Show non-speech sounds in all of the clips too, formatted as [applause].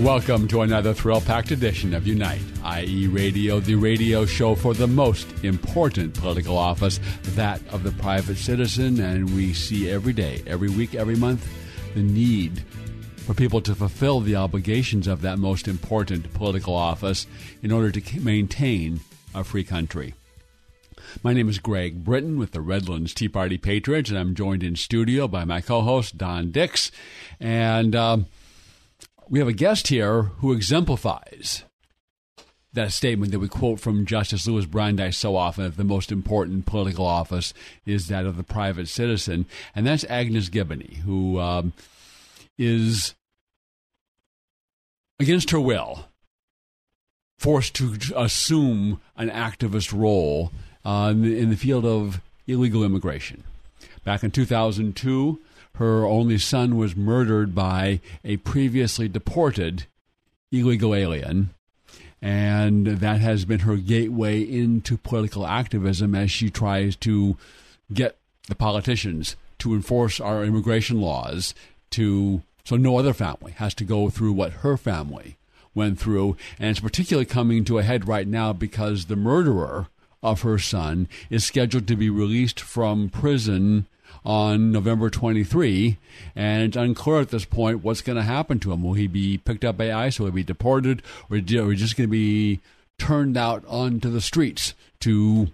Welcome to another thrill packed edition of Unite, IE, Radio, the radio show for the most important political office, that of the private citizen. And we see every day, every week, every month, the need for people to fulfill the obligations of that most important political office in order to maintain a free country. My name is Greg Britton with the Redlands Tea Party Patriots, and I'm joined in studio by my co host, Don Dix. And. Um, we have a guest here who exemplifies that statement that we quote from Justice Louis Brandeis so often that the most important political office is that of the private citizen, and that's Agnes Gibboney, who um, is against her will forced to assume an activist role uh, in, the, in the field of illegal immigration. Back in 2002, her only son was murdered by a previously deported illegal alien. And that has been her gateway into political activism as she tries to get the politicians to enforce our immigration laws to so no other family has to go through what her family went through. And it's particularly coming to a head right now because the murderer of her son is scheduled to be released from prison on November 23, and it's unclear at this point what's going to happen to him. Will he be picked up by ICE? Will he be deported? Or are we just going to be turned out onto the streets to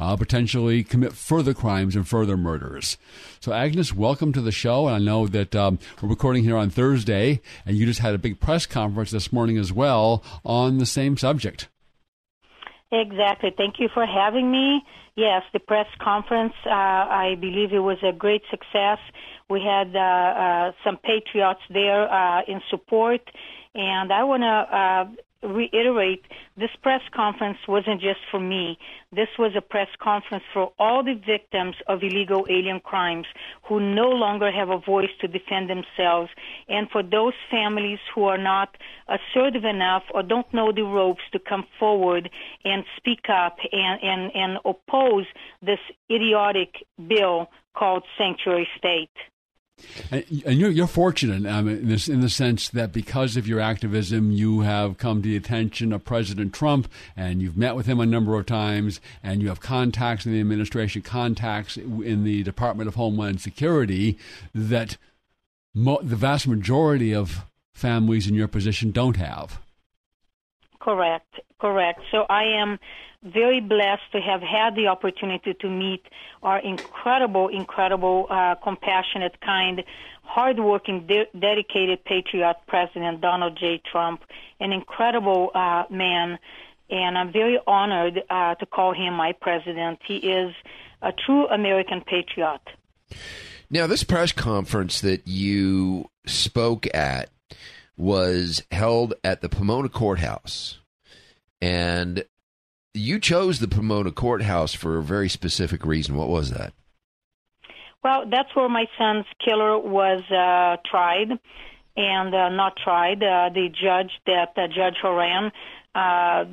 uh, potentially commit further crimes and further murders. So, Agnes, welcome to the show. And I know that um, we're recording here on Thursday, and you just had a big press conference this morning as well on the same subject. Exactly. Thank you for having me. Yes, the press conference, uh, I believe it was a great success. We had uh, uh, some patriots there uh, in support, and I want to uh, reiterate this press conference wasn't just for me. This was a press conference for all the victims of illegal alien crimes who no longer have a voice to defend themselves, and for those families who are not assertive enough or don't know the ropes to come forward and speak up and, and, and oppose this idiotic bill called Sanctuary State. And, you're, you're fortunate um, in, this, in the sense that because of your activism, you have come to the attention of President Trump, and you've met with him a number of times, and you have contacts in the administration, contacts in the Department of Homeland Security that mo- the vast majority of families in your position don't have. Correct, correct. So I am very blessed to have had the opportunity to meet our incredible, incredible, uh, compassionate, kind, hardworking, de- dedicated patriot President Donald J. Trump, an incredible uh, man, and I'm very honored uh, to call him my president. He is a true American patriot. Now, this press conference that you spoke at was held at the Pomona Courthouse. And you chose the Pomona Courthouse for a very specific reason. What was that? Well, that's where my son's killer was uh, tried, and uh, not tried. Uh, the judge, that uh, Judge Horan, uh,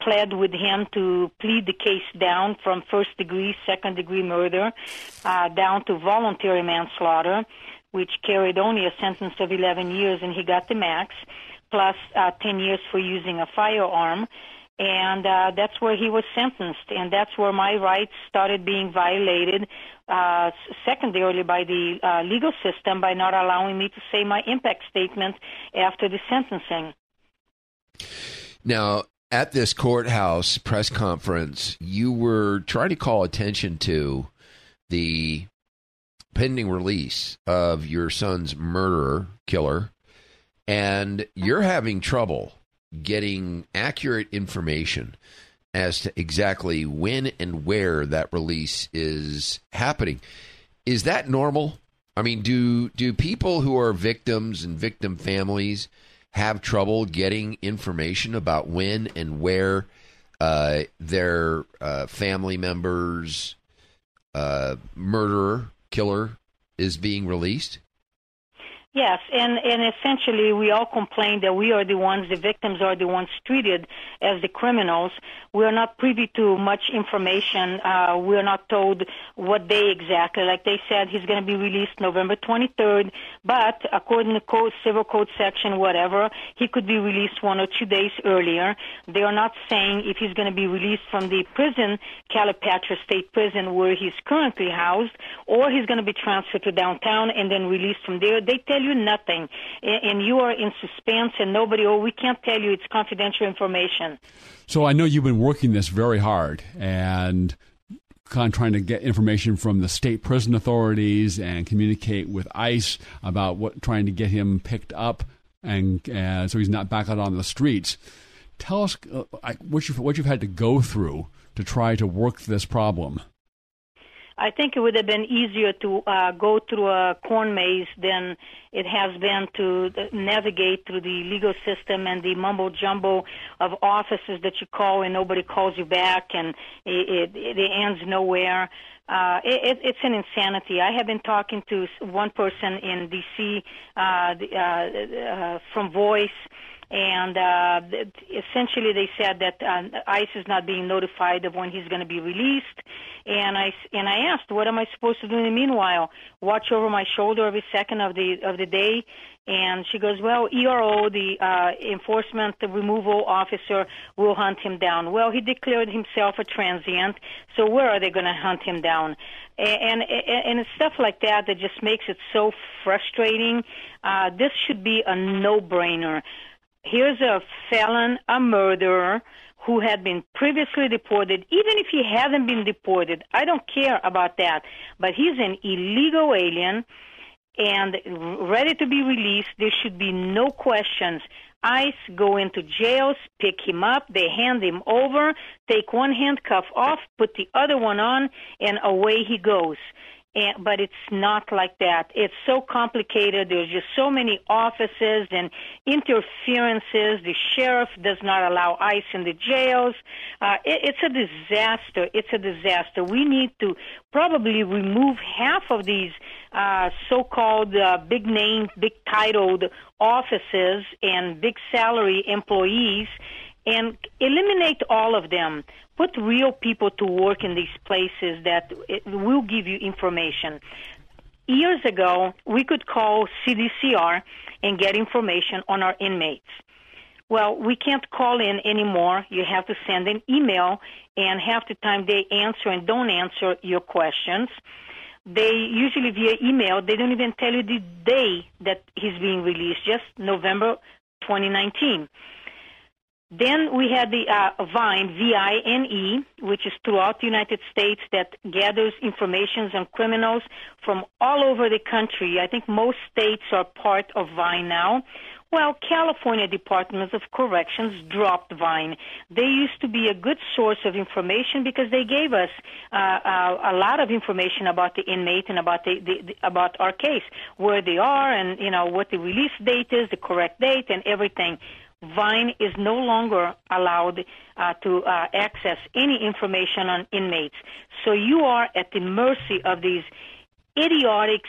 pled with him to plead the case down from first degree, second degree murder, uh, down to voluntary manslaughter, which carried only a sentence of 11 years, and he got the max, plus uh, 10 years for using a firearm and uh, that's where he was sentenced, and that's where my rights started being violated. Uh, secondarily, by the uh, legal system by not allowing me to say my impact statement after the sentencing. Now, at this courthouse press conference, you were trying to call attention to the pending release of your son's murderer, killer, and you're having trouble getting accurate information as to exactly when and where that release is happening. Is that normal? I mean, do do people who are victims and victim families have trouble getting information about when and where uh, their uh, family members' uh, murderer, killer is being released? Yes, and, and essentially we all complain that we are the ones, the victims are the ones treated as the criminals. We are not privy to much information. Uh, we are not told what day exactly. Like they said, he's going to be released November 23rd, but according to code, civil code section, whatever, he could be released one or two days earlier. They are not saying if he's going to be released from the prison, Calipatria State Prison, where he's currently housed, or he's going to be transferred to downtown and then released from there. They tell you nothing, and you are in suspense, and nobody, oh, we can't tell you, it's confidential information. So I know you've been working this very hard and kind of trying to get information from the state prison authorities and communicate with ICE about what trying to get him picked up and uh, so he's not back out on the streets. Tell us uh, what you've what you've had to go through to try to work this problem. I think it would have been easier to uh, go through a corn maze than it has been to navigate through the legal system and the mumbo jumbo of offices that you call and nobody calls you back and it, it, it ends nowhere. Uh, it, it's an insanity. I have been talking to one person in D.C. Uh, uh, uh, from Voice and uh, essentially they said that uh, ICE is not being notified of when he's going to be released. And I and I asked, what am I supposed to do in the meanwhile? Watch over my shoulder every second of the of the day. And she goes, well, ERO, the uh, enforcement removal officer, will hunt him down. Well, he declared himself a transient, so where are they going to hunt him down? And, and and stuff like that that just makes it so frustrating. Uh, this should be a no-brainer here's a felon, a murderer who had been previously deported, even if he hasn't been deported, I don't care about that. But he's an illegal alien and ready to be released. There should be no questions. ICE go into jails, pick him up, they hand him over, take one handcuff off, put the other one on, and away he goes and, but it's not like that. It's so complicated. There's just so many offices and interferences. The sheriff does not allow ICE in the jails. Uh, it, it's a disaster. It's a disaster. We need to probably remove half of these uh, so-called uh, big name, big titled offices and big salary employees and eliminate all of them put real people to work in these places that will give you information. Years ago, we could call CDCR and get information on our inmates. Well, we can't call in anymore. You have to send an email, and half the time they answer and don't answer your questions. They usually via email, they don't even tell you the day that he's being released, just November 2019. Then we had the uh, VINE, V-I-N-E, which is throughout the United States that gathers information on criminals from all over the country. I think most states are part of VINE now. Well, California Department of Corrections dropped Vine. They used to be a good source of information because they gave us uh, uh, a lot of information about the inmate and about the, the, the about our case, where they are, and you know what the release date is, the correct date, and everything. Vine is no longer allowed uh, to uh, access any information on inmates. So you are at the mercy of these idiotic,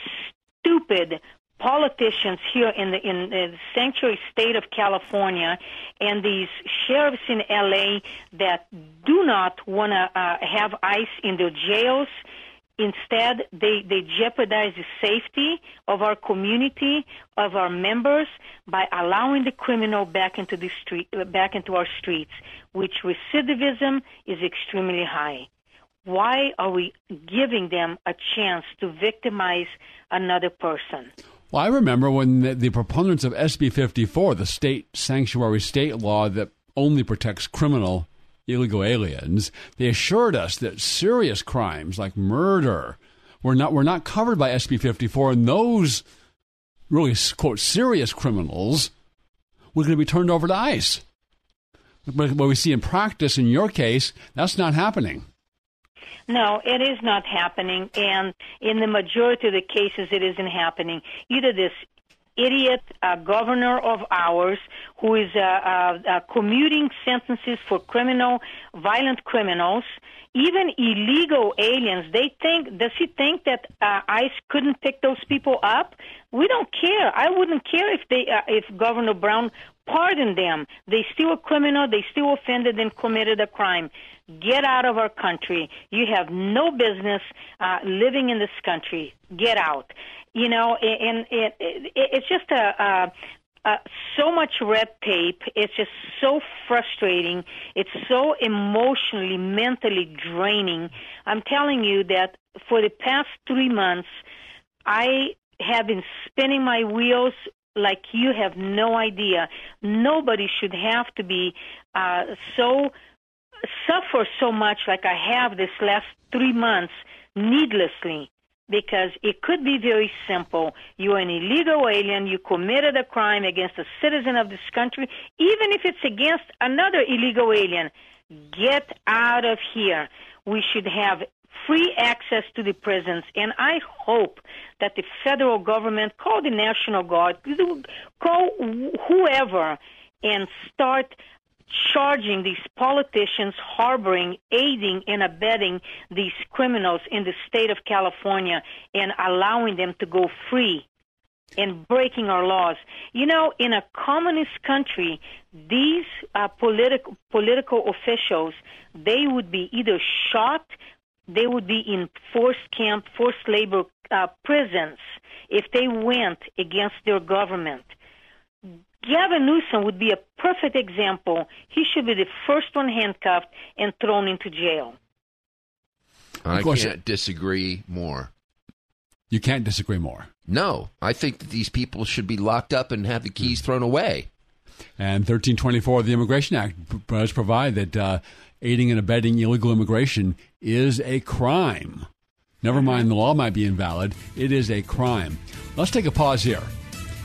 stupid politicians here in the in the sanctuary state of California and these sheriffs in LA that do not want to uh, have ICE in their jails Instead, they, they jeopardize the safety of our community, of our members, by allowing the criminal back into the street, back into our streets, which recidivism is extremely high. Why are we giving them a chance to victimize another person? Well, I remember when the, the proponents of SB 54, the state sanctuary state law that only protects criminal illegal aliens, they assured us that serious crimes like murder were not were not covered by SB 54, and those really quote serious criminals were going to be turned over to ICE. But what we see in practice, in your case, that's not happening. No, it is not happening, and in the majority of the cases, it isn't happening. Either this idiot uh, governor of ours who is uh, uh, uh, commuting sentences for criminal, violent criminals, even illegal aliens. They think, does he think that ICE couldn't pick those people up? We don't care. I wouldn't care if they, if Governor Brown pardoned them. They still a criminal. They still offended and committed a crime. Get out of our country. You have no business uh, living in this country. Get out. You know, and it, it, it's just a, a uh, so much red tape. It's just so frustrating. It's so emotionally, mentally draining. I'm telling you that for the past three months, I have been spinning my wheels like you have no idea. Nobody should have to be uh, so suffer so much like I have this last three months needlessly because it could be very simple. You're an illegal alien, you committed a crime against a citizen of this country, even if it's against another illegal alien. Get out of here. We should have free access to the prisons, and I hope that the federal government, call the National Guard, call whoever, and start charging these politicians harboring, aiding, and abetting these criminals in the state of California and allowing them to go free and breaking our laws. You know, in a communist country, these uh, political political officials they would be either shot, they would be in forced camp, forced labor uh, prisons if they went against their government. Gavin Newsom would be a perfect example. He should be the first one handcuffed and thrown into jail. I can't disagree more. You can't disagree more. No, I think that these people should be locked up and have the keys thrown away. And 1324 of the Immigration Act does provide that uh, aiding and abetting illegal immigration is a crime. Never mind the law might be invalid, it is a crime. Let's take a pause here.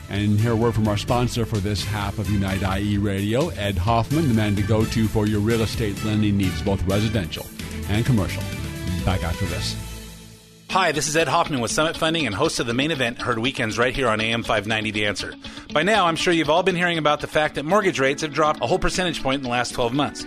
And hear a word from our sponsor for this half of Unite IE Radio, Ed Hoffman, the man to go to for your real estate lending needs, both residential and commercial. Back after this. Hi, this is Ed Hoffman with Summit Funding and host of the main event, heard weekends right here on AM 590 The Answer. By now, I'm sure you've all been hearing about the fact that mortgage rates have dropped a whole percentage point in the last 12 months.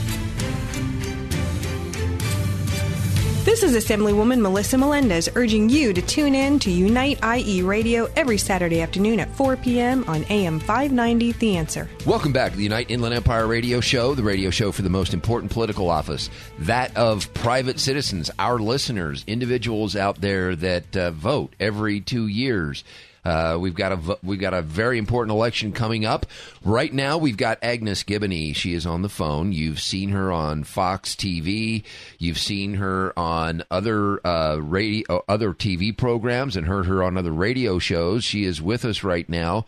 This is Assemblywoman Melissa Melendez urging you to tune in to Unite IE Radio every Saturday afternoon at 4 p.m. on AM 590 The Answer. Welcome back to the Unite Inland Empire Radio Show, the radio show for the most important political office, that of private citizens, our listeners, individuals out there that uh, vote every two years. Uh, we've got a we've got a very important election coming up. Right now, we've got Agnes Gibboney. She is on the phone. You've seen her on Fox TV. You've seen her on other uh, radio, uh, other TV programs, and heard her on other radio shows. She is with us right now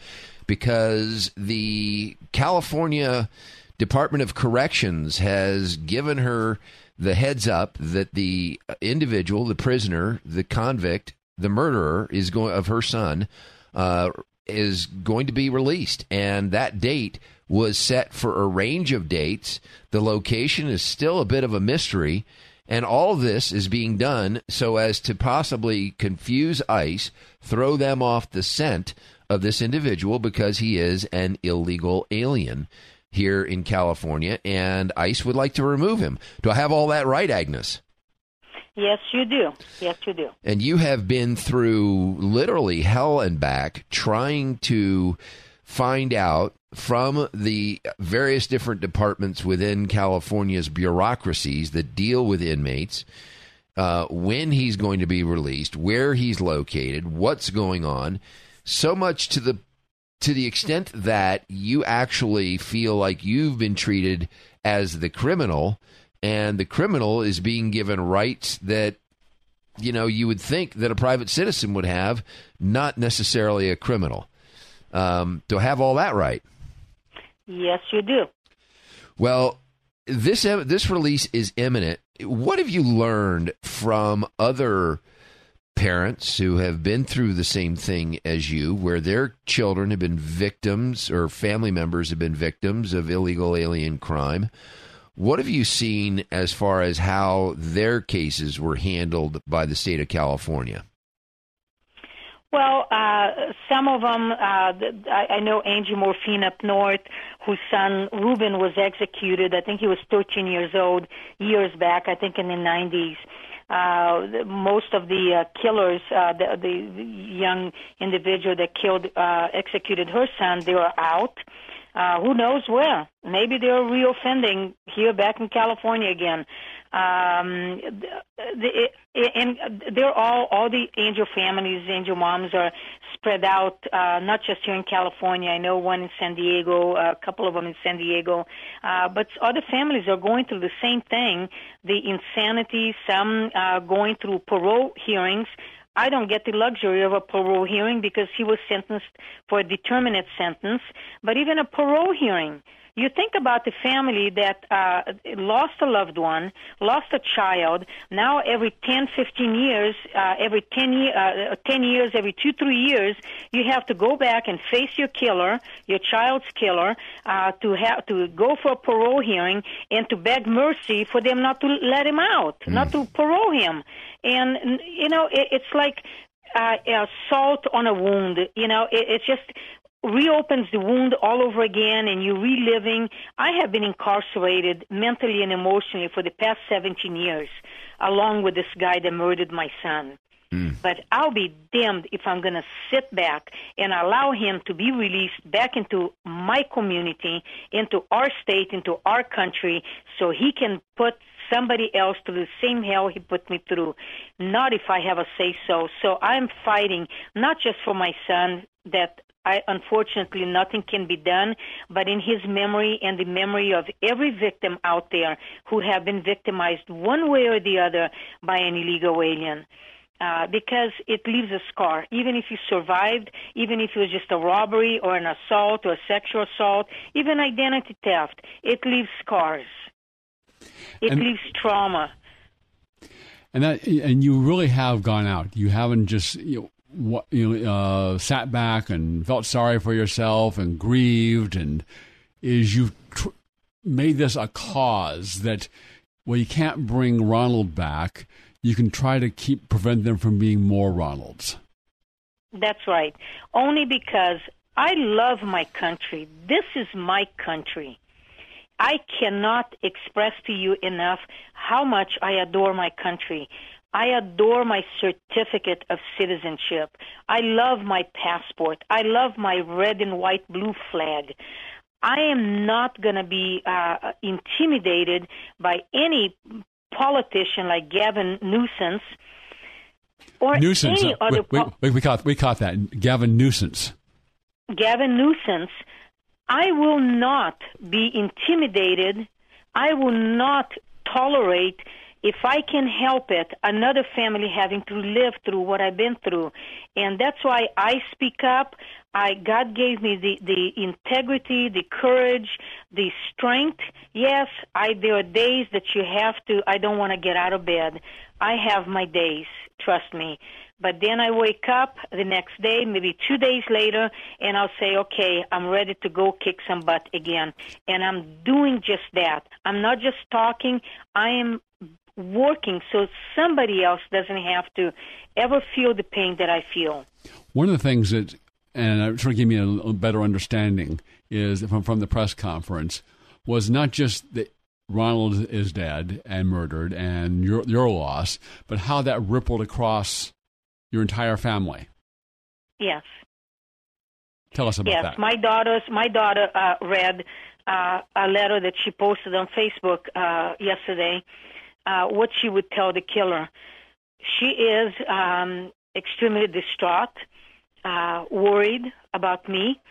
because the California Department of Corrections has given her the heads up that the individual, the prisoner, the convict, the murderer is going of her son uh, is going to be released, and that date was set for a range of dates. The location is still a bit of a mystery, and all this is being done so as to possibly confuse ICE, throw them off the scent of this individual because he is an illegal alien here in California, and ICE would like to remove him. Do I have all that right, Agnes? Yes, you do. Yes, you do. And you have been through literally hell and back trying to find out from the various different departments within California's bureaucracies that deal with inmates. Uh, when he's going to be released, where he's located, what's going on, so much to the to the extent that you actually feel like you've been treated as the criminal and the criminal is being given rights that you know you would think that a private citizen would have not necessarily a criminal um, to have all that right Yes, you do. well this this release is imminent what have you learned from other parents who have been through the same thing as you, where their children have been victims or family members have been victims of illegal alien crime. What have you seen as far as how their cases were handled by the state of California? Well, uh, some of them, uh, I, I know Angie Morfin up north, whose son Ruben was executed. I think he was 13 years old years back, I think in the 90s. Uh, most of the uh, killers, uh, the, the young individual that killed, uh, executed her son, they were out. Uh, who knows where? Maybe they're reoffending here back in California again. Um, the, the, and they're all all the angel families, angel moms are spread out, uh, not just here in California. I know one in San Diego, a couple of them in San Diego, uh, but other families are going through the same thing. The insanity, some uh, going through parole hearings. I don't get the luxury of a parole hearing because he was sentenced for a determinate sentence. But even a parole hearing, you think about the family that uh, lost a loved one, lost a child. Now, every 10, 15 years, uh, every 10, year, uh, 10 years, every two, three years, you have to go back and face your killer, your child's killer, uh, to have to go for a parole hearing and to beg mercy for them not to let him out, not to parole him. And you know, it, it's like uh, uh, salt on a wound. You know, it, it just reopens the wound all over again and you're reliving. I have been incarcerated mentally and emotionally for the past 17 years, along with this guy that murdered my son. Hmm. But I'll be damned if I'm going to sit back and allow him to be released back into my community, into our state, into our country, so he can put somebody else through the same hell he put me through. Not if I have a say so. So I'm fighting not just for my son that I unfortunately nothing can be done, but in his memory and the memory of every victim out there who have been victimized one way or the other by an illegal alien. Uh, because it leaves a scar. Even if you survived, even if it was just a robbery or an assault or a sexual assault, even identity theft, it leaves scars. It And- leaves trauma. and that and you really have gone out. You haven't just you know, you know uh, sat back and felt sorry for yourself and grieved, and is you've tr- made this a cause that well you can't bring Ronald back. You can try to keep prevent them from being more Ronalds. That's right. Only because I love my country. This is my country. I cannot express to you enough how much I adore my country. I adore my certificate of citizenship. I love my passport. I love my red and white blue flag. I am not going to be uh, intimidated by any politician like Gavin Newsom or Nuisance. any uh, other we, we, we caught we caught that. Gavin Nuisance. Gavin Newsom, I will not be intimidated. I will not tolerate, if I can help it, another family having to live through what I've been through. And that's why I speak up. I, God gave me the, the integrity, the courage, the strength. Yes, I, there are days that you have to, I don't want to get out of bed. I have my days, trust me. But then I wake up the next day, maybe two days later, and I'll say, okay, I'm ready to go kick some butt again. And I'm doing just that. I'm not just talking, I am working so somebody else doesn't have to ever feel the pain that I feel. One of the things that, and I'm trying to give me a, better understanding, is from, from the press conference, was not just that Ronald is dead and murdered and your, your loss, but how that rippled across your entire family. Yes. Tell us about yes, that. Yes, my daughter's my daughter uh, read uh, a letter that she posted on Facebook uh, yesterday. Uh, what she would tell the killer. She is um, extremely distraught, uh, worried about me.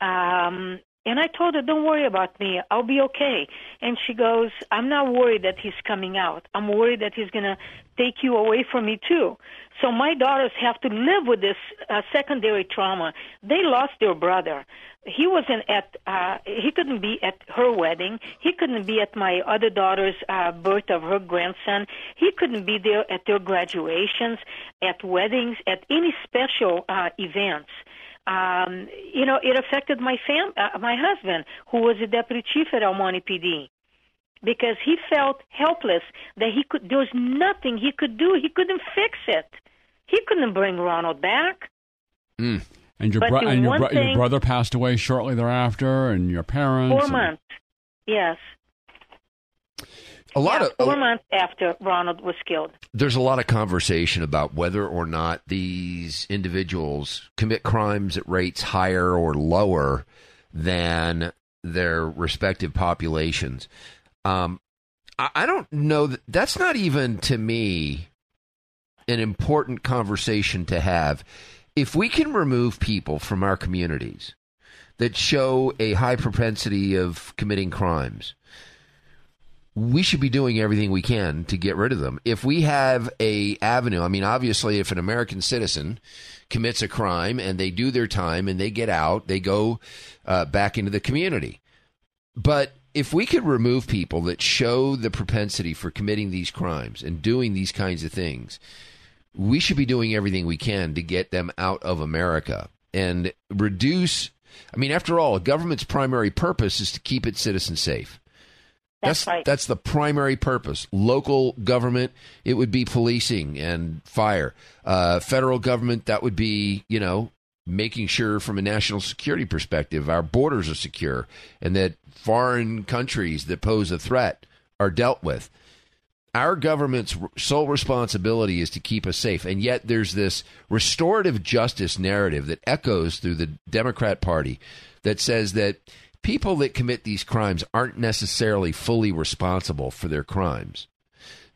Um, and I told her, don't worry about me. I'll be okay. And she goes, I'm not worried that he's coming out. I'm worried that he's going to take you away from me too. So my daughters have to live with this uh, secondary trauma. They lost their brother. He wasn't at, uh, he couldn't be at her wedding. He couldn't be at my other daughter's uh, birth of her grandson. He couldn't be there at their graduations, at weddings, at any special uh, events um, you know, it affected my fam, uh, my husband, who was a deputy chief at Monte PD, because he felt helpless that he could. There was nothing he could do. He couldn't fix it. He couldn't bring Ronald back. And your, But bro- and your, bro- your brother passed away shortly thereafter, and your parents. Four and- months. Yes. A lot yeah, of four months after Ronald was killed. there's a lot of conversation about whether or not these individuals commit crimes at rates higher or lower than their respective populations. Um, I, I don't know. That, that's not even to me an important conversation to have. If we can remove people from our communities that show a high propensity of committing crimes, we should be doing everything we can to get rid of them. If we have a avenue, I mean, obviously, if an American citizen commits a crime and they do their time and they get out, they go uh, back into the community. But if we could remove people that show the propensity for committing these crimes and doing these kinds of things, we should be doing everything we can to get them out of America and reduce. I mean, after all, a government's primary purpose is to keep its citizens safe. That's right. That's the primary purpose. Local government, it would be policing and fire. Uh, federal government, that would be, you know, making sure from a national security perspective our borders are secure and that foreign countries that pose a threat are dealt with. Our government's sole responsibility is to keep us safe. And yet there's this restorative justice narrative that echoes through the Democrat Party that says that people that commit these crimes aren't necessarily fully responsible for their crimes.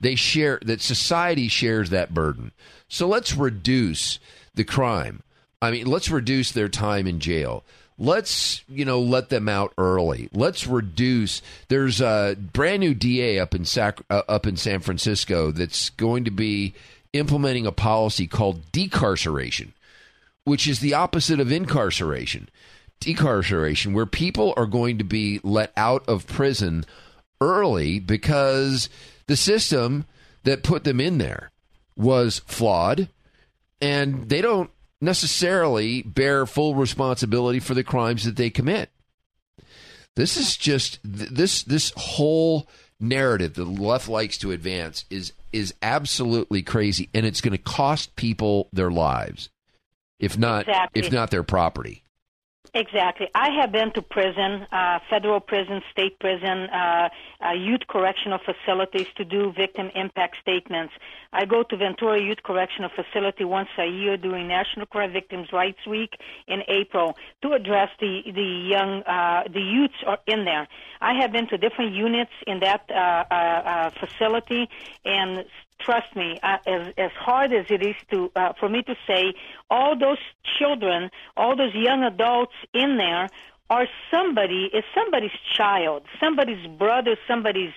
They share that society shares that burden. So let's reduce the crime. I mean, let's reduce their time in jail. Let's, you know, let them out early. Let's reduce. There's a brand new DA up in Sac, uh, up in San Francisco that's going to be implementing a policy called decarceration, which is the opposite of incarceration decarceration, where people are going to be let out of prison early because the system that put them in there was flawed and they don't necessarily bear full responsibility for the crimes that they commit. This is just this this whole narrative that the left likes to advance is is absolutely crazy and it's going to cost people their lives if not Exactly. if not their property. Exactly. I have been to prison, uh, federal prison, state prison, uh, uh, youth correctional facilities to do victim impact statements. I go to Ventura Youth Correctional Facility once a year during National Crime Victims' Rights Week in April to address the the young uh, the youths are in there. I have been to different units in that uh, uh, uh, facility, and trust me, uh, as as hard as it is to uh, for me to say, all those children, all those young adults in there are somebody is somebody's child, somebody's brother, somebody's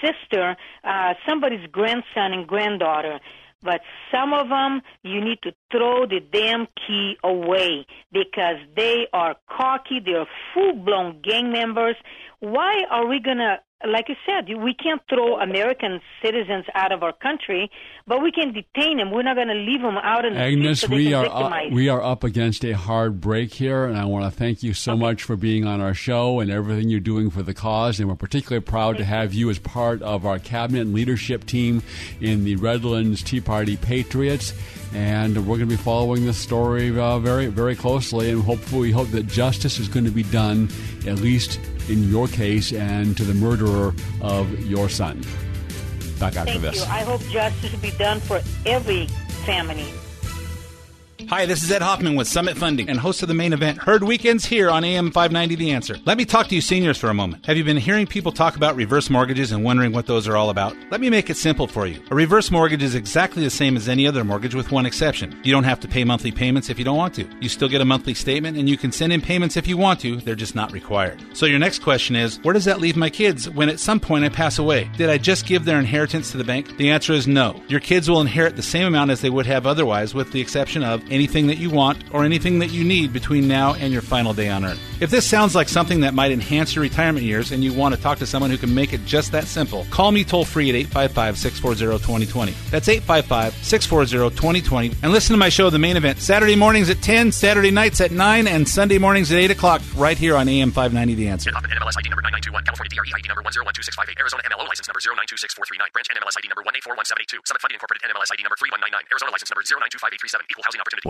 sister, uh, somebody's grandson and granddaughter. But some of them, you need to throw the damn key away because they are cocky. They're full-blown gang members. Why are we gonna? Like you said, we can't throw American citizens out of our country, but we can detain them. We're not going to leave them out in the Agnes, street so we are up, we are up against a hard break here, and I want to thank you so much for being on our show and everything you're doing for the cause. And we're particularly proud to have you as part of our cabinet and leadership team in the Redlands Tea Party Patriots. And we're going to be following this story uh, very, very closely, and hopefully, we hope that justice is going to be done, at least in your case, and to the murderer of your son. Back after Thank this. you. I hope justice will be done for every family. Hi, this is Ed Hoffman with Summit Funding and host of the main event, Heard Weekends here on AM 590 The Answer. Let me talk to you seniors for a moment. Have you been hearing people talk about reverse mortgages and wondering what those are all about? Let me make it simple for you. A reverse mortgage is exactly the same as any other mortgage with one exception. You don't have to pay monthly payments if you don't want to. You still get a monthly statement and you can send in payments if you want to, they're just not required. So your next question is, where does that leave my kids when at some point I pass away? Did I just give their inheritance to the bank? The answer is no. Your kids will inherit the same amount as they would have otherwise with the exception of anything that you want or anything that you need between now and your final day on Earth. If this sounds like something that might enhance your retirement years and you want to talk to someone who can make it just that simple, call me toll free at 855 640 2020. That's 855 640 2020. And listen to my show, The Main Event, Saturday mornings at 10, Saturday nights at 9, and Sunday mornings at 8 o'clock, right here on AM 590 The Answer. NMLS ID number 9921. California DRE ID number 1012658. Arizona MLO license number 0926439. Branch NMLS ID number 1841782. Summit Funding Incorporated NMLS ID number 3199. Arizona license number 0925837. Equal housing opportunity.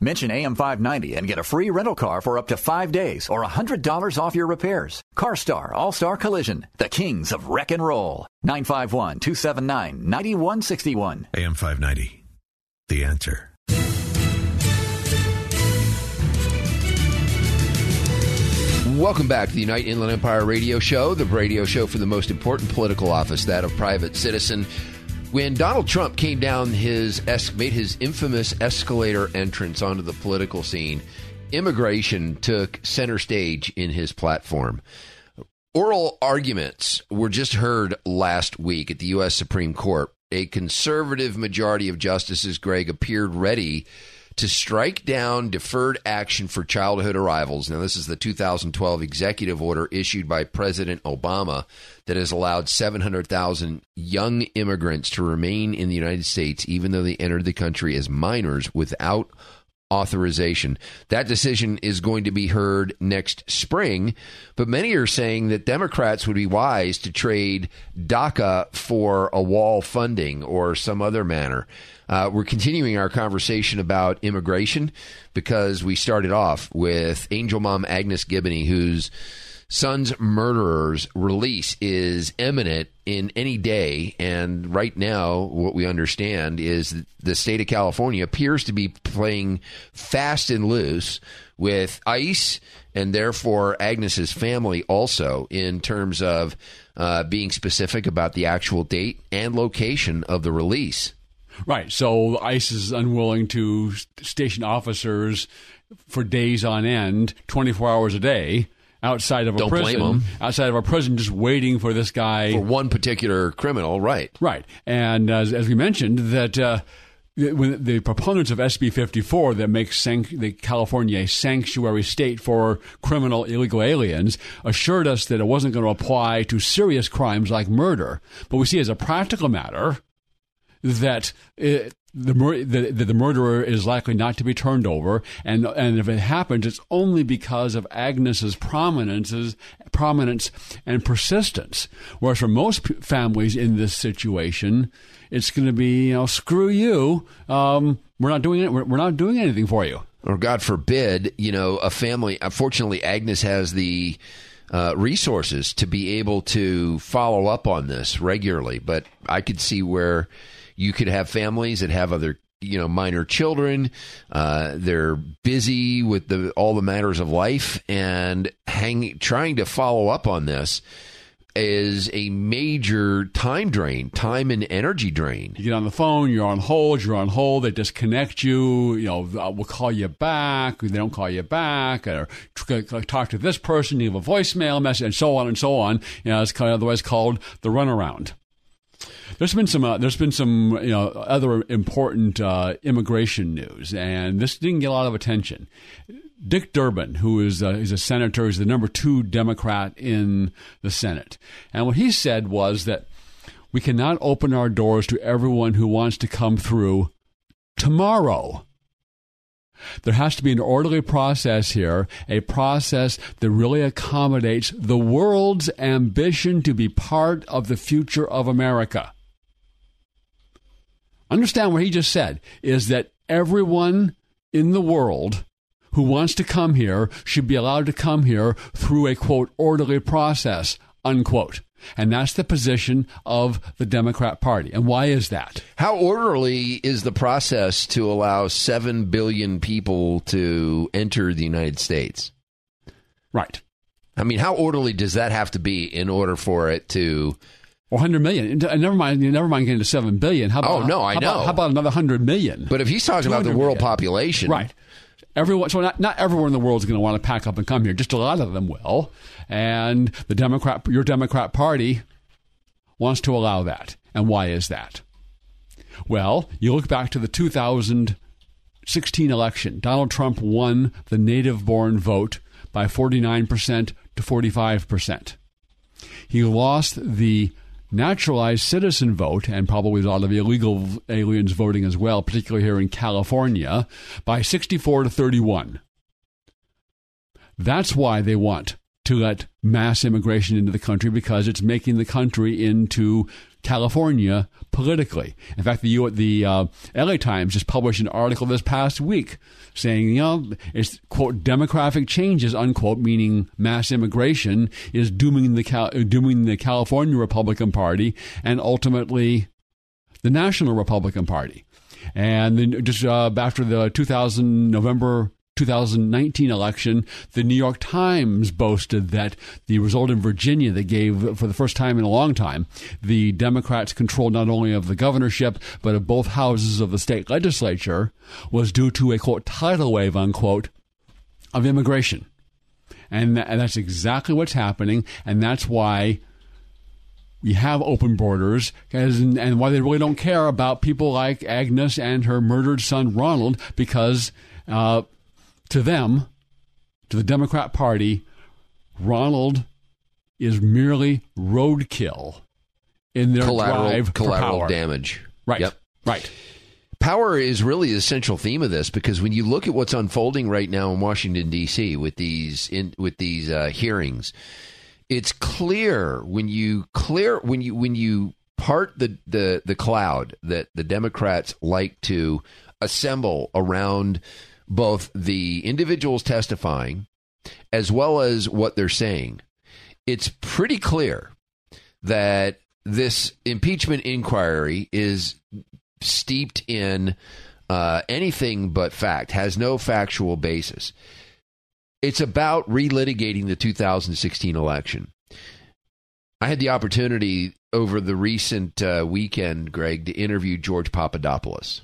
Mention AM590 and get a free rental car for up to five days or $100 off your repairs. CarStar All Star Collision, the kings of wreck and roll. 951 279 9161. AM 590. The answer. Welcome back to the Unite Inland Empire Radio Show, the radio show for the most important political office, that of private citizen. When Donald Trump came down his made his infamous escalator entrance onto the political scene, immigration took center stage in his platform. Oral arguments were just heard last week at the U.S. Supreme Court. A conservative majority of justices, Greg, appeared ready to strike down deferred action for childhood arrivals. Now, this is the 2012 executive order issued by President Obama that has allowed 700,000 young immigrants to remain in the United States, even though they entered the country as minors without authorization. That decision is going to be heard next spring, but many are saying that Democrats would be wise to trade DACA for a wall funding or some other manner. Uh, we're continuing our conversation about immigration because we started off with Angel Mom Agnes Gibboney, whose son's murderer's release is imminent in any day. And right now, what we understand is the state of California appears to be playing fast and loose with ICE and therefore Agnes's family also in terms of uh, being specific about the actual date and location of the release. Right. So ICE is unwilling to station officers for days on end, 24 hours a day, outside of a Don't blame prison. 'em. Outside of a prison, just waiting for this guy. For one particular criminal, right. Right. And as, as we mentioned, that. Uh, when the proponents of SB 54 that makes sanct- the California a sanctuary state for criminal illegal aliens assured us that it wasn't going to apply to serious crimes like murder. But we see as a practical matter that it, the, mur- the, the murderer is likely not to be turned over, and and if it happens, it's only because of Agnes's prominences, prominence and persistence. Whereas for most p- families in this situation, it's going to be you know screw you, um, we're not doing it, we're, we're not doing anything for you. or God forbid, you know, a family. Unfortunately, Agnes has the uh, resources to be able to follow up on this regularly. But I could see where you could have families that have other, you know, minor children. Uh, they're busy with the all the matters of life and trying to follow up on this is a major time drain, time and energy drain. You get on the phone, you're on hold, you're on hold, they disconnect you, you know, uh, we'll call you back, they don't call you back, or talk to this person, you have a voicemail message, and so on and so on. You know, it's kind of otherwise called the runaround. There's been some. Uh, there's been some. You know, other important uh, immigration news, and this didn't get a lot of attention. Dick Durbin, who is uh, is a senator, is the number two Democrat in the Senate, and what he said was that we cannot open our doors to everyone who wants to come through tomorrow. There has to be an orderly process here, a process that really accommodates the world's ambition to be part of the future of America. understand what he just said is that everyone in the world who wants to come here should be allowed to come here through a quote orderly process unquote and that's the position of the democrat party and why is that How orderly is the process to allow 7 billion people to enter the United States? right I mean, how orderly does that have to be in order for it to. 100 million uh, never mind never mind getting to 7 billion how oh, about Oh, no, I how about- know. how about another 100 million But if he's talking about the world million. population. Right. Everyone, so not, not everyone in the world is going to want to pack up and come here. Just a lot of them will. And the Democrat, your Democrat Party wants to allow that. And why is that? Well, you look back to the 2016 election. Donald Trump won the native born vote by 49% to 45%. He lost the naturalized citizen vote and probably a lot of illegal aliens voting as well, particularly here in California, by 64 to 31. That's why they want to let mass immigration into the country because it's making the country into California politically. In fact, the the uh, LA Times just published an article this past week saying, you know, it's quote demographic changes unquote, meaning mass immigration is dooming the Cal- dooming the California Republican Party and ultimately the National Republican Party. And then just uh, after the 2000 November 2019 election, the New York Times boasted that the result in Virginia that gave, for the first time in a long time, the Democrats control not only of the governorship, but of both houses of the state legislature was due to a quote tidal wave unquote of immigration. And, tha- and that's exactly what's happening. And that's why we have open borders and why they really don't care about people like Agnes and her murdered son Ronald because uh, to them, to the Democrat Party, Ronald is merely roadkill in their Collateral, drive collateral for power. damage. Right. Yep. Right. Power is really the central theme of this because when you look at what's unfolding right now in Washington D.C. with these in, with these uh, hearings, it's clear when you clear when you when you part the, the the cloud that the Democrats like to assemble around both the individuals testifying as well as what they're saying. It's pretty clear that this impeachment inquiry is steeped in uh, anything but fact, has no factual basis. It's about relitigating the 2016 election. I had the opportunity over the recent uh, weekend, Greg, to interview George Papadopoulos.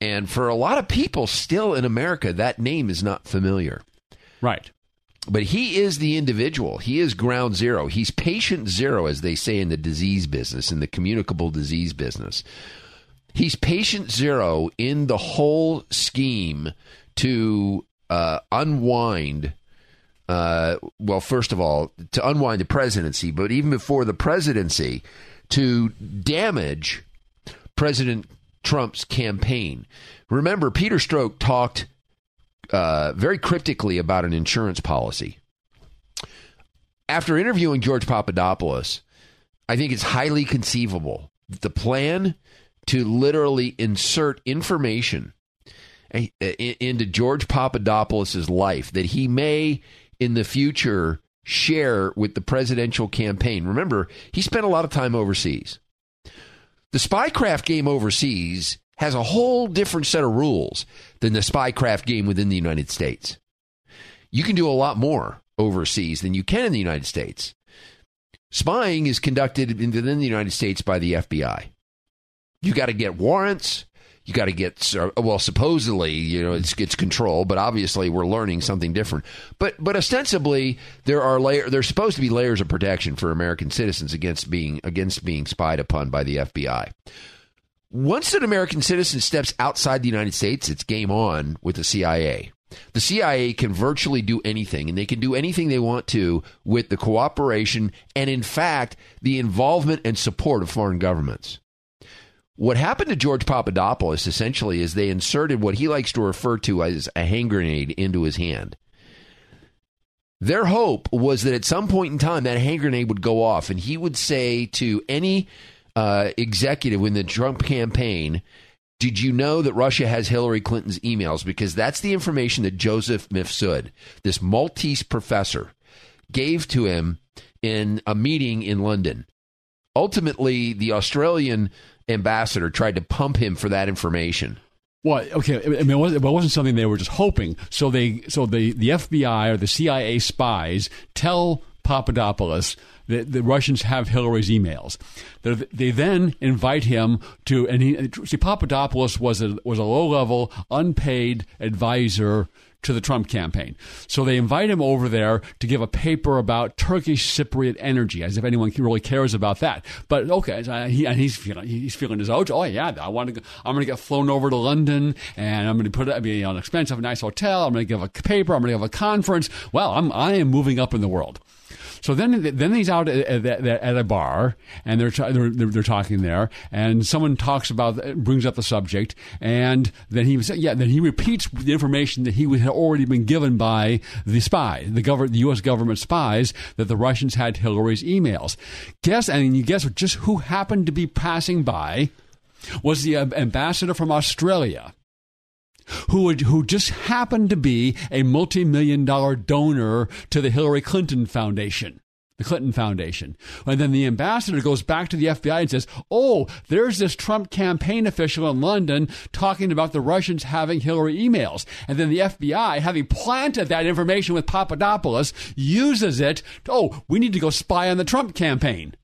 And for a lot of people still in America, that name is not familiar. Right. But he is the individual. He is ground zero. He's patient zero, as they say in the disease business, in the communicable disease business. He's patient zero in the whole scheme to uh, unwind. Uh, well, first of all, to unwind the presidency, but even before the presidency, to damage President Trump's campaign. Remember, Peter Strzok talked uh, very cryptically about an insurance policy. After interviewing George Papadopoulos, I think it's highly conceivable that the plan to literally insert information i- i- into George Papadopoulos' life that he may in the future share with the presidential campaign. Remember, he spent a lot of time overseas. The spycraft game overseas has a whole different set of rules than the spycraft game within the United States. You can do a lot more overseas than you can in the United States. Spying is conducted within the United States by the FBI. You got to get warrants. You got to get uh, well. Supposedly, you know, it's it's control, but obviously, we're learning something different. But but ostensibly, there are layer. There's supposed to be layers of protection for American citizens against being against being spied upon by the FBI. Once an American citizen steps outside the United States, it's game on with the CIA. The CIA can virtually do anything, and they can do anything they want to with the cooperation and, in fact, the involvement and support of foreign governments. What happened to George Papadopoulos essentially is they inserted what he likes to refer to as a hand grenade into his hand. Their hope was that at some point in time that hand grenade would go off and he would say to any uh, executive in the Trump campaign. Did you know that Russia has Hillary Clinton's emails? Because that's the information that Joseph Mifsud, this Maltese professor, gave to him in a meeting in London. Ultimately, the Australian ambassador tried to pump him for that information. Well, okay. I mean, it wasn't, it wasn't something they were just hoping. So they, so the the FBI or the CIA spies tell Papadopoulos that the Russians have Hillary's emails. They, they then invite him to, and he see Papadopoulos was a was a low level, unpaid advisor to the Trump campaign. So they invite him over there to give a paper about Turkish Cypriot energy, as if anyone really cares about that. But okay, so uh, he, and he's feeling he's feeling his oats. Oh yeah, I want to. Go, I'm going to get flown over to London, and I'm going to put it be on an expensive, nice hotel. I'm going to give a paper. I'm going to give a conference. Well, I'm I am moving up in the world. So then, then he's out at, at, at a bar, and they're, they're they're talking there, and someone talks about brings up the subject, and then he yeah, then he repeats the information that he had already been given by the spy, the government, the U.S. government spies, that the Russians had Hillary's emails. Guess, and you guess just who happened to be passing by was the uh, ambassador from Australia who would, who just happened to be a multi-million dollar donor to the Hillary Clinton Foundation. The Clinton Foundation. And then the ambassador goes back to the FBI and says, Oh, there's this Trump campaign official in London talking about the Russians having Hillary emails. And then the FBI, having planted that information with Papadopoulos, uses it. Oh, we need to go spy on the Trump campaign.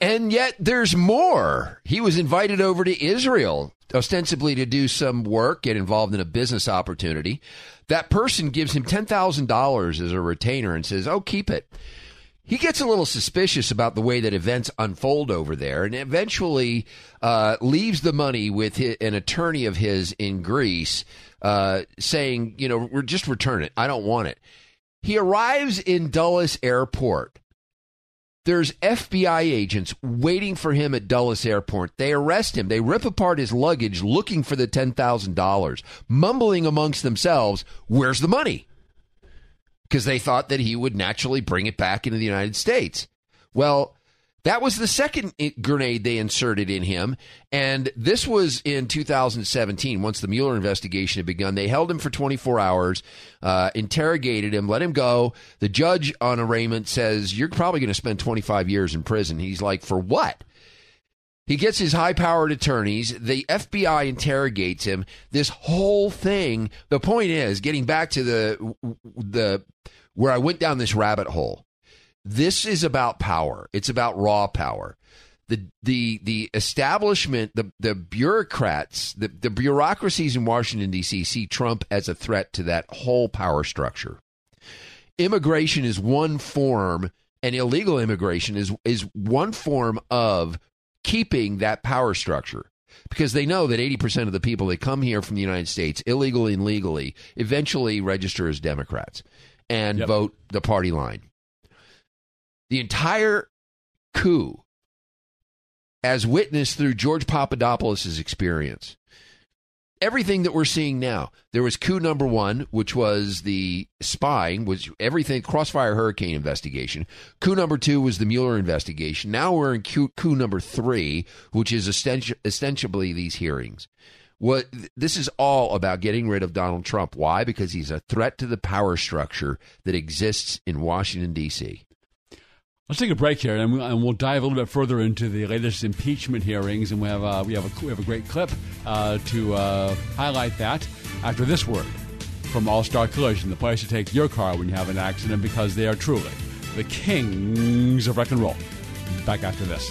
And yet there's more. He was invited over to Israel ostensibly to do some work, get involved in a business opportunity. That person gives him $10,000 as a retainer and says, Oh, keep it. He gets a little suspicious about the way that events unfold over there and eventually uh, leaves the money with his, an attorney of his in Greece uh, saying, You know, we're just return it. I don't want it. He arrives in Dulles Airport there's FBI agents waiting for him at Dulles Airport. They arrest him. They rip apart his luggage looking for the $10,000, mumbling amongst themselves, Where's the money? Because they thought that he would naturally bring it back into the United States. Well, that was the second grenade they inserted in him. And this was in 2017, once the Mueller investigation had begun. They held him for 24 hours, uh, interrogated him, let him go. The judge on arraignment says, You're probably going to spend 25 years in prison. He's like, For what? He gets his high powered attorneys. The FBI interrogates him. This whole thing, the point is, getting back to the, the, where I went down this rabbit hole this is about power. It's about raw power. The the the establishment, the the bureaucrats, the, the bureaucracies in Washington D.C. see Trump as a threat to that whole power structure. Immigration is one form, and illegal immigration is is one form of keeping that power structure because they know that 80% of the people that come here from the United States, illegally and legally, eventually register as Democrats and yep. vote the party line the entire coup as witnessed through George Papadopoulos' experience. Everything that we're seeing now, there was coup number one, which was the spying, was everything Crossfire Hurricane investigation. Coup number two was the Mueller investigation. Now we're in coup, coup number three, which is ostensibly these hearings. What this is all about getting rid of Donald Trump. Why? Because he's a threat to the power structure that exists in Washington D.C. Let's take a break here, and we'll dive a little bit further into the latest impeachment hearings, and we have a, we have a, we have a great clip uh, to uh, highlight that after this word from All Star Collision, the place to take your car when you have an accident, because they are truly the kings of rock and roll. Back after this.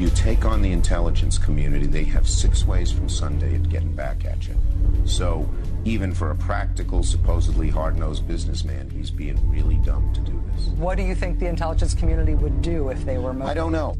You take on the intelligence community, they have six ways from Sunday at getting back at you. So, even for a practical, supposedly hard nosed businessman, he's being really dumb to do this. What do you think the intelligence community would do if they were motivated? I don't know.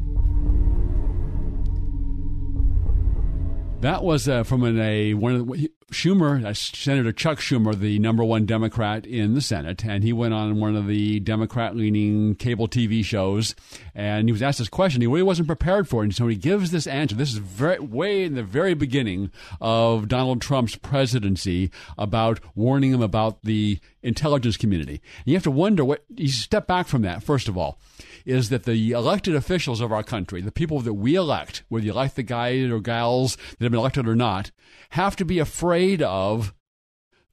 That was uh, from an, a one of the, Schumer, uh, Senator Chuck Schumer, the number one Democrat in the Senate, and he went on one of the Democrat-leaning cable TV shows, and he was asked this question. He really wasn't prepared for it, and so he gives this answer. This is very way in the very beginning of Donald Trump's presidency about warning him about the intelligence community. And you have to wonder what you step back from that. First of all, is that the elected officials of our country, the people that we elect, whether you like the guys or gals that have been elected or not, have to be afraid of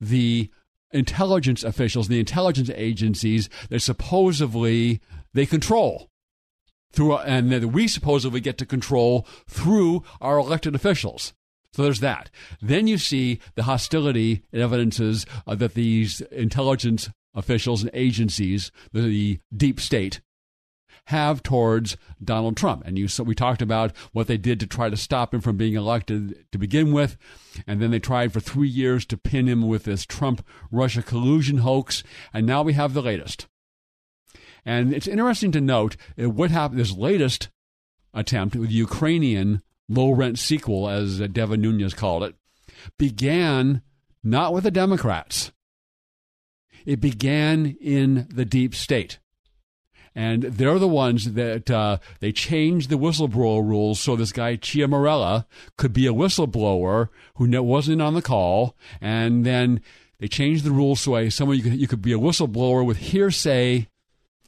the intelligence officials, the intelligence agencies that supposedly they control through, and that we supposedly get to control through our elected officials. So there's that. Then you see the hostility and evidences uh, that these intelligence officials and agencies, the deep state, have towards Donald Trump. And you so we talked about what they did to try to stop him from being elected to begin with, and then they tried for three years to pin him with this Trump Russia collusion hoax, and now we have the latest. And it's interesting to note what happened. This latest attempt with the Ukrainian low rent sequel, as Devin Nunes called it, began not with the Democrats. It began in the deep state and they're the ones that uh, they changed the whistleblower rules so this guy Ciaramella could be a whistleblower who wasn't on the call, and then they changed the rules so someone you could, you could be a whistleblower with hearsay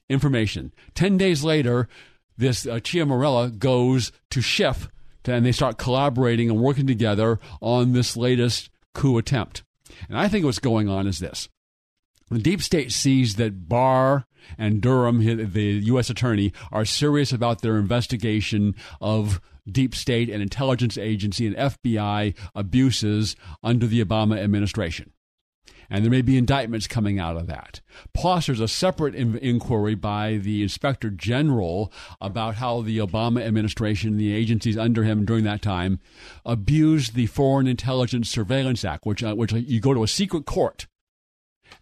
information. Ten days later, this uh, Ciaramella goes to Schiff, and they start collaborating and working together on this latest coup attempt. And I think what's going on is this. The deep state sees that Barr and Durham, the U.S. attorney, are serious about their investigation of deep state and intelligence agency and FBI abuses under the Obama administration. And there may be indictments coming out of that. Plus, there's a separate in- inquiry by the inspector general about how the Obama administration and the agencies under him during that time abused the Foreign Intelligence Surveillance Act, which, uh, which you go to a secret court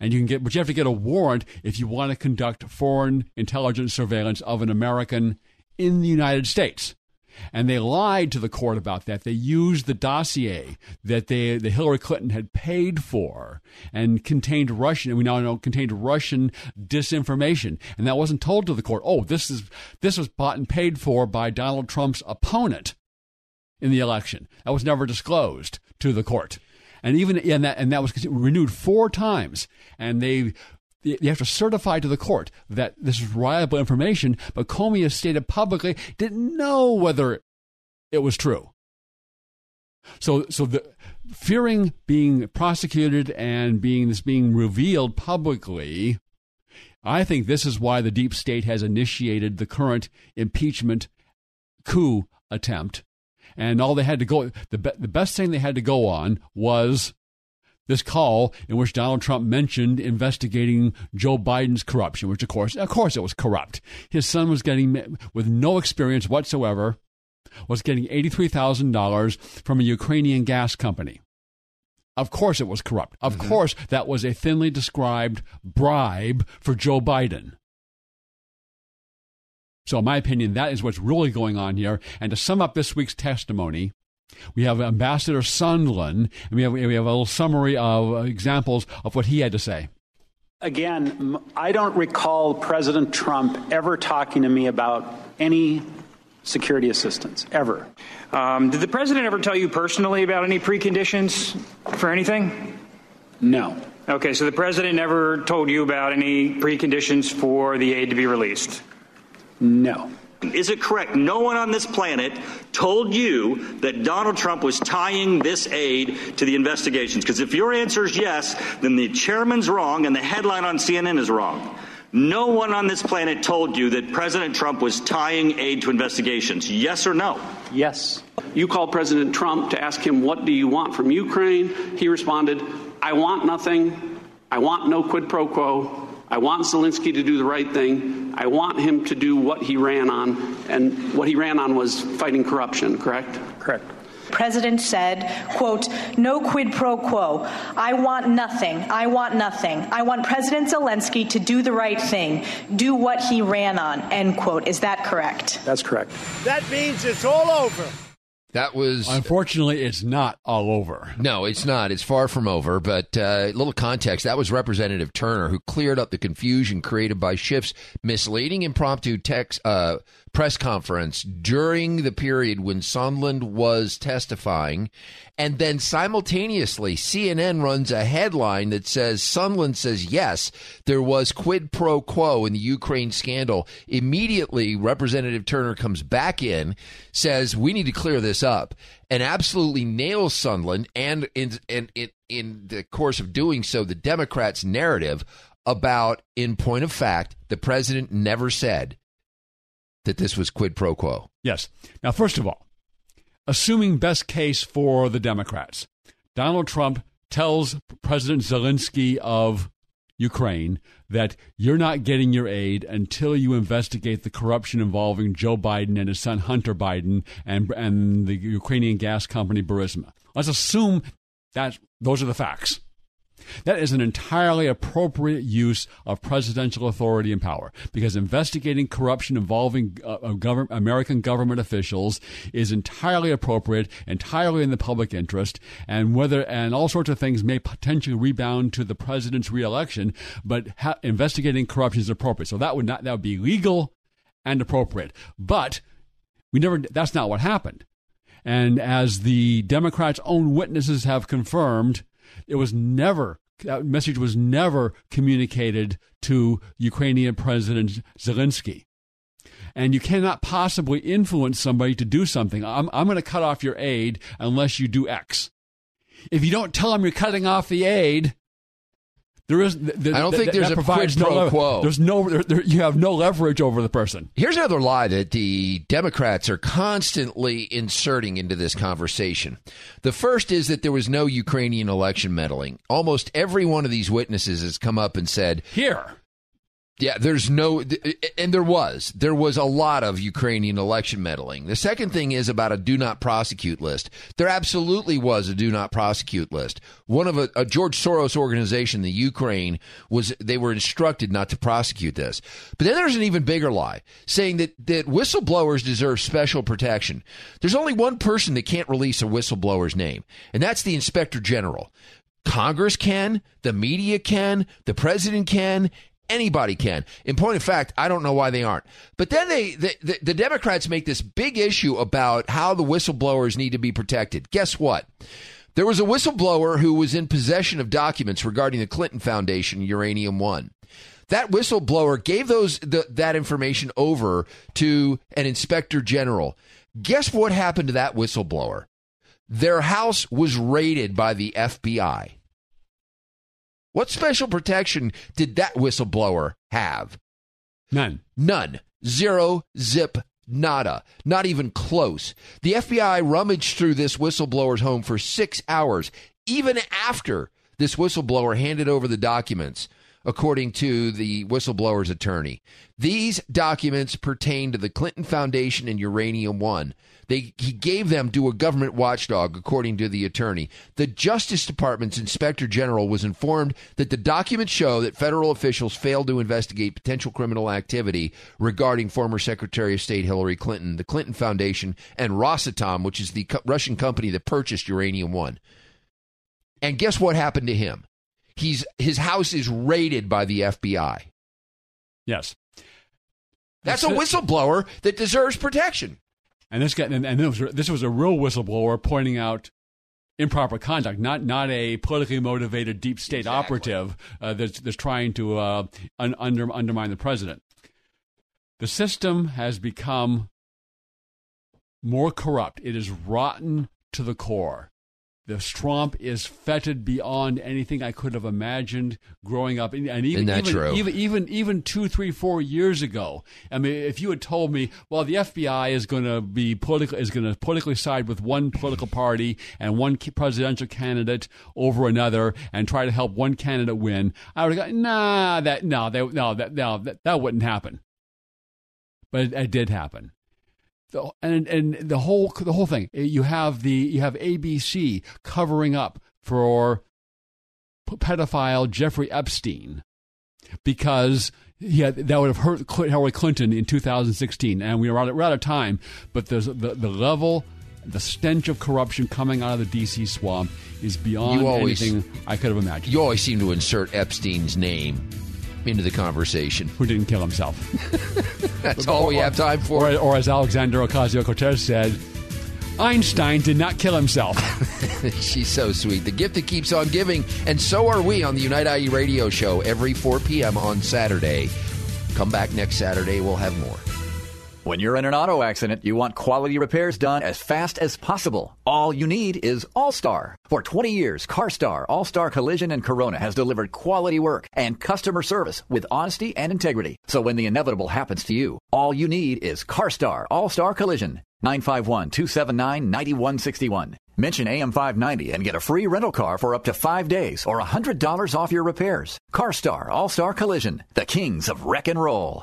and you can get, but you have to get a warrant if you want to conduct foreign intelligence surveillance of an American in the United States. And they lied to the court about that. They used the dossier that they, the Hillary Clinton had paid for and contained Russian, and we now know contained Russian disinformation. And that wasn't told to the court. Oh, this is this was bought and paid for by Donald Trump's opponent in the election. That was never disclosed to the court and even and that and that was renewed four times, and they you have to certify to the court that this is reliable information, but Comey has stated publicly didn't know whether it was true. So, so the fearing being prosecuted and being this being revealed publicly, I think this is why the deep state has initiated the current impeachment coup attempt and all they had to go the be, the best thing they had to go on was this call in which Donald Trump mentioned investigating Joe Biden's corruption, which of course, of course, it was corrupt. His son was getting, with no experience whatsoever, was getting eighty-three thousand dollars from a Ukrainian gas company. Of course, it was corrupt. Of mm-hmm. course, that was a thinly described bribe for Joe Biden. So, in my opinion, that is what's really going on here. And to sum up this week's testimony, we have Ambassador Sondland, and we have, we have a little summary of examples of what he had to say. Again, I don't recall President Trump ever talking to me about any security assistance, ever. Um, did the president ever tell you personally about any preconditions for anything? No. Okay, so the president never told you about any preconditions for the aid to be released? No. Is it correct? No one on this planet told you that Donald Trump was tying this aid to the investigations. Because if your answer is yes, then the chairman's wrong and the headline on CNN is wrong. No one on this planet told you that President Trump was tying aid to investigations. Yes or no? Yes. You called President Trump to ask him, What do you want from Ukraine? He responded, I want nothing. I want no quid pro quo. I want Zelensky to do the right thing. I want him to do what he ran on, and what he ran on was fighting corruption, correct? Correct. President said, quote, no quid pro quo. I want nothing. I want nothing. I want President Zelensky to do the right thing, do what he ran on, end quote. Is that correct? That's correct. That means it's all over. That was unfortunately, it's not all over. No, it's not. It's far from over. But uh, little context: that was Representative Turner who cleared up the confusion created by Schiff's misleading impromptu text uh, press conference during the period when Sondland was testifying, and then simultaneously CNN runs a headline that says Sondland says yes, there was quid pro quo in the Ukraine scandal. Immediately, Representative Turner comes back in, says we need to clear this up, and absolutely nails Sondland, and in in in, in the course of doing so, the Democrats' narrative about, in point of fact, the president never said that this was quid pro quo. Yes. Now, first of all, assuming best case for the Democrats, Donald Trump tells President Zelensky of Ukraine that you're not getting your aid until you investigate the corruption involving Joe Biden and his son Hunter Biden and and the Ukrainian gas company Burisma. Let's assume that those are the facts. That is an entirely appropriate use of presidential authority and power because investigating corruption involving uh, government, American government officials is entirely appropriate, entirely in the public interest, and whether and all sorts of things may potentially rebound to the president's reelection. But ha- investigating corruption is appropriate, so that would not that would be legal and appropriate. But we never. That's not what happened. And as the Democrats' own witnesses have confirmed, it was never that message was never communicated to Ukrainian President Zelensky. And you cannot possibly influence somebody to do something. I'm, I'm going to cut off your aid unless you do X. If you don't tell them you're cutting off the aid, there is. The, I don't think there's a quid pro lever- quo. There's no. There, there, you have no leverage over the person. Here's another lie that the Democrats are constantly inserting into this conversation. The first is that there was no Ukrainian election meddling. Almost every one of these witnesses has come up and said, "Here, yeah, there's no, and there was. There was a lot of Ukrainian election meddling. The second thing is about a do not prosecute list. There absolutely was a do not prosecute list. One of a, a George Soros organization, the Ukraine, was, they were instructed not to prosecute this. But then there's an even bigger lie saying that, that whistleblowers deserve special protection. There's only one person that can't release a whistleblower's name, and that's the inspector general. Congress can, the media can, the president can, Anybody can. In point of fact, I don't know why they aren't. But then they, the, the, the, Democrats make this big issue about how the whistleblowers need to be protected. Guess what? There was a whistleblower who was in possession of documents regarding the Clinton Foundation, Uranium One. That whistleblower gave those the, that information over to an inspector general. Guess what happened to that whistleblower? Their house was raided by the FBI. What special protection did that whistleblower have? None. None. Zero, zip, nada. Not even close. The FBI rummaged through this whistleblower's home for six hours, even after this whistleblower handed over the documents, according to the whistleblower's attorney. These documents pertain to the Clinton Foundation and Uranium One. They, he gave them to a government watchdog, according to the attorney. The Justice Department's inspector general was informed that the documents show that federal officials failed to investigate potential criminal activity regarding former Secretary of State Hillary Clinton, the Clinton Foundation, and Rosatom, which is the co- Russian company that purchased Uranium One. And guess what happened to him? He's his house is raided by the FBI. Yes. That's a whistleblower that deserves protection. And this guy, and, and this, was, this was a real whistleblower pointing out improper conduct, not not a politically motivated deep state exactly. operative uh, that's, that's trying to uh, un, under, undermine the president. The system has become more corrupt. It is rotten to the core. The Stromp is fetid beyond anything I could have imagined growing up. And even, even, even, even, even two, three, four years ago, I mean, if you had told me, well, the FBI is going to be political, is going to politically side with one political party and one presidential candidate over another and try to help one candidate win, I would have gone, nah, that, no, no, that, no, that, that wouldn't happen. but it, it did happen. The, and and the whole the whole thing you have the you have ABC covering up for pedophile Jeffrey Epstein because had, that would have hurt Hillary Clinton in 2016 and we are out, we're out of time but the, the the level the stench of corruption coming out of the DC swamp is beyond always- anything I could have imagined. You always seem to insert Epstein's name into the conversation. Who didn't kill himself? [laughs] That's all we have time for. Or, or as Alexander Ocasio Cortez said, Einstein did not kill himself. [laughs] She's so sweet. The gift that keeps on giving, and so are we on the Unite IE radio show every 4 p.m. on Saturday. Come back next Saturday, we'll have more. When you're in an auto accident, you want quality repairs done as fast as possible. All you need is All Star. For 20 years, CarStar, All Star Collision, and Corona has delivered quality work and customer service with honesty and integrity. So when the inevitable happens to you, all you need is CarStar, All Star Collision. 951 279 9161. Mention AM590 and get a free rental car for up to five days or $100 off your repairs. CarStar All Star Collision, the kings of wreck and roll.